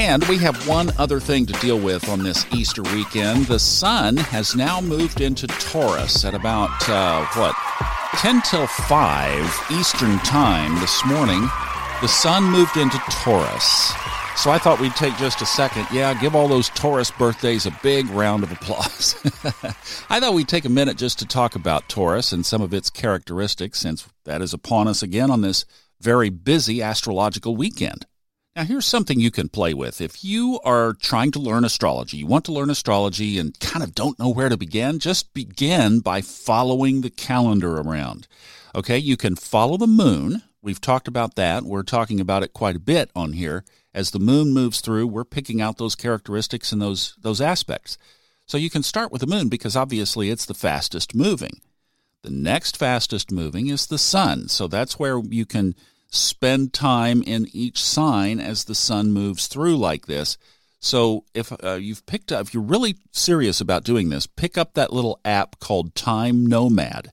And we have one other thing to deal with on this Easter weekend. The sun has now moved into Taurus at about, uh, what, 10 till 5 Eastern Time this morning. The sun moved into Taurus. So I thought we'd take just a second. Yeah, give all those Taurus birthdays a big round of applause. I thought we'd take a minute just to talk about Taurus and some of its characteristics since that is upon us again on this very busy astrological weekend. Now, here's something you can play with. If you are trying to learn astrology, you want to learn astrology and kind of don't know where to begin, just begin by following the calendar around. Okay, you can follow the moon. We've talked about that. We're talking about it quite a bit on here as the moon moves through, we're picking out those characteristics and those those aspects. So you can start with the moon because obviously it's the fastest moving. The next fastest moving is the sun. So that's where you can spend time in each sign as the sun moves through like this. So if uh, you've picked up, if you're really serious about doing this, pick up that little app called Time Nomad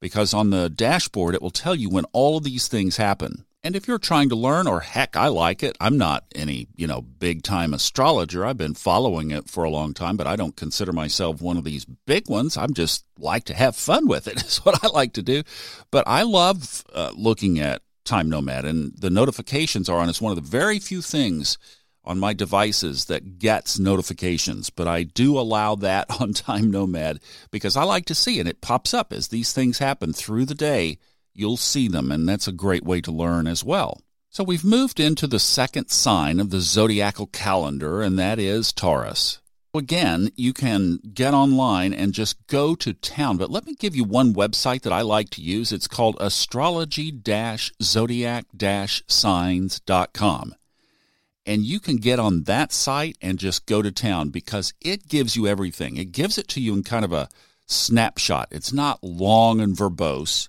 because on the dashboard it will tell you when all of these things happen. And if you're trying to learn, or heck, I like it, I'm not any, you know, big time astrologer. I've been following it for a long time, but I don't consider myself one of these big ones. I'm just like to have fun with it, is what I like to do. But I love uh, looking at Time Nomad, and the notifications are on. It's one of the very few things on my devices that gets notifications, but I do allow that on Time Nomad because I like to see it. It pops up as these things happen through the day you'll see them, and that's a great way to learn as well. So we've moved into the second sign of the zodiacal calendar, and that is Taurus. Again, you can get online and just go to town, but let me give you one website that I like to use. It's called astrology zodiac signs.com. And you can get on that site and just go to town because it gives you everything. It gives it to you in kind of a snapshot. It's not long and verbose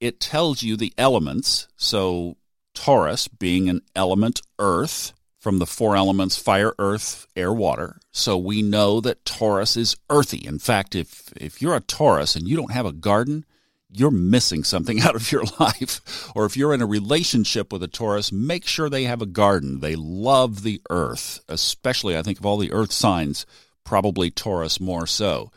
it tells you the elements. So, Taurus being an element earth from the four elements fire, earth, air, water. So, we know that Taurus is earthy. In fact, if, if you're a Taurus and you don't have a garden, you're missing something out of your life. Or if you're in a relationship with a Taurus, make sure they have a garden. They love the earth, especially, I think, of all the earth signs, probably Taurus more so.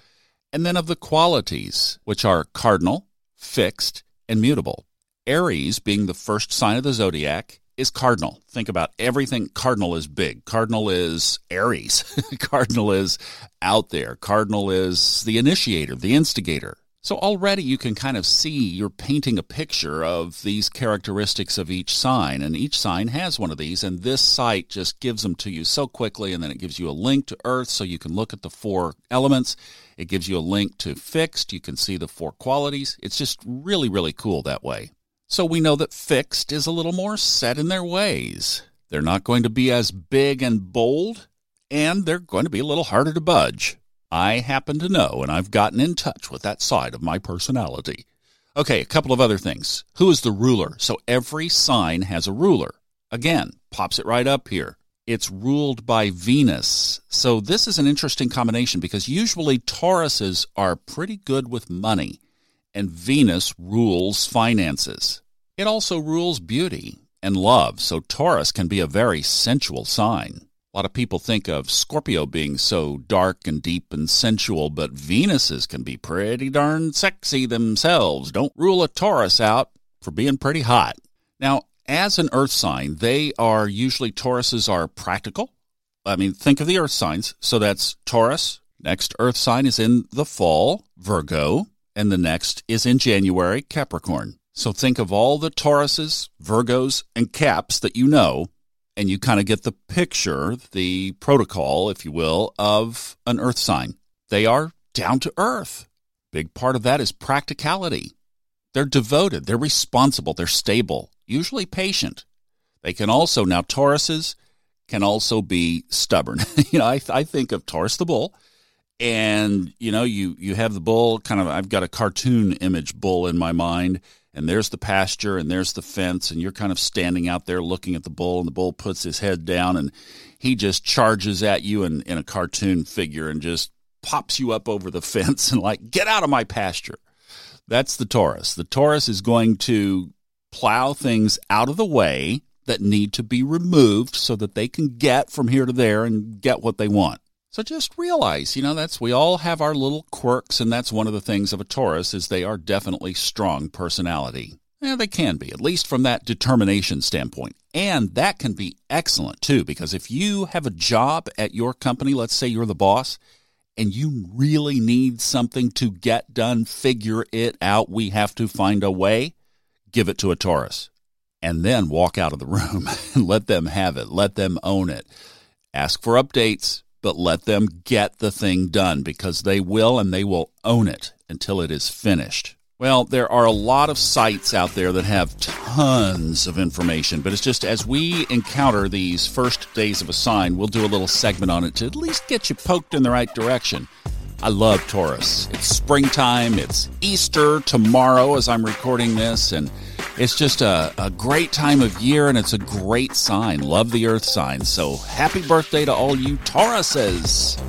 And then of the qualities, which are cardinal, fixed, and mutable. Aries, being the first sign of the zodiac, is cardinal. Think about everything. Cardinal is big. Cardinal is Aries. cardinal is out there. Cardinal is the initiator, the instigator. So already you can kind of see you're painting a picture of these characteristics of each sign, and each sign has one of these, and this site just gives them to you so quickly, and then it gives you a link to Earth so you can look at the four elements. It gives you a link to fixed. You can see the four qualities. It's just really, really cool that way. So we know that fixed is a little more set in their ways. They're not going to be as big and bold, and they're going to be a little harder to budge. I happen to know, and I've gotten in touch with that side of my personality. Okay, a couple of other things. Who is the ruler? So every sign has a ruler. Again, pops it right up here. It's ruled by Venus. So this is an interesting combination because usually Tauruses are pretty good with money, and Venus rules finances. It also rules beauty and love, so Taurus can be a very sensual sign. A lot of people think of Scorpio being so dark and deep and sensual, but Venuses can be pretty darn sexy themselves. Don't rule a Taurus out for being pretty hot. Now, as an earth sign, they are usually Tauruses are practical. I mean, think of the earth signs. So that's Taurus. Next earth sign is in the fall, Virgo, and the next is in January, Capricorn. So think of all the Tauruses, Virgos, and Caps that you know and you kind of get the picture, the protocol, if you will, of an earth sign. They are down to earth. Big part of that is practicality. They're devoted, they're responsible, they're stable, usually patient. They can also, now Tauruses can also be stubborn. you know, I, I think of Taurus the bull, and you know, you you have the bull kind of. I've got a cartoon image bull in my mind, and there's the pasture and there's the fence and you're kind of standing out there looking at the bull and the bull puts his head down and he just charges at you in, in a cartoon figure and just pops you up over the fence and like get out of my pasture that's the taurus the taurus is going to plow things out of the way that need to be removed so that they can get from here to there and get what they want. So just realize, you know, that's we all have our little quirks and that's one of the things of a Taurus is they are definitely strong personality. Yeah, they can be, at least from that determination standpoint. And that can be excellent too, because if you have a job at your company, let's say you're the boss, and you really need something to get done, figure it out, we have to find a way, give it to a Taurus. And then walk out of the room and let them have it, let them own it. Ask for updates, but let them get the thing done because they will and they will own it until it is finished. Well, there are a lot of sites out there that have tons of information, but it's just as we encounter these first days of a sign, we'll do a little segment on it to at least get you poked in the right direction. I love Taurus. It's springtime, it's Easter tomorrow as I'm recording this, and it's just a, a great time of year and it's a great sign. Love the earth sign. So happy birthday to all you Tauruses.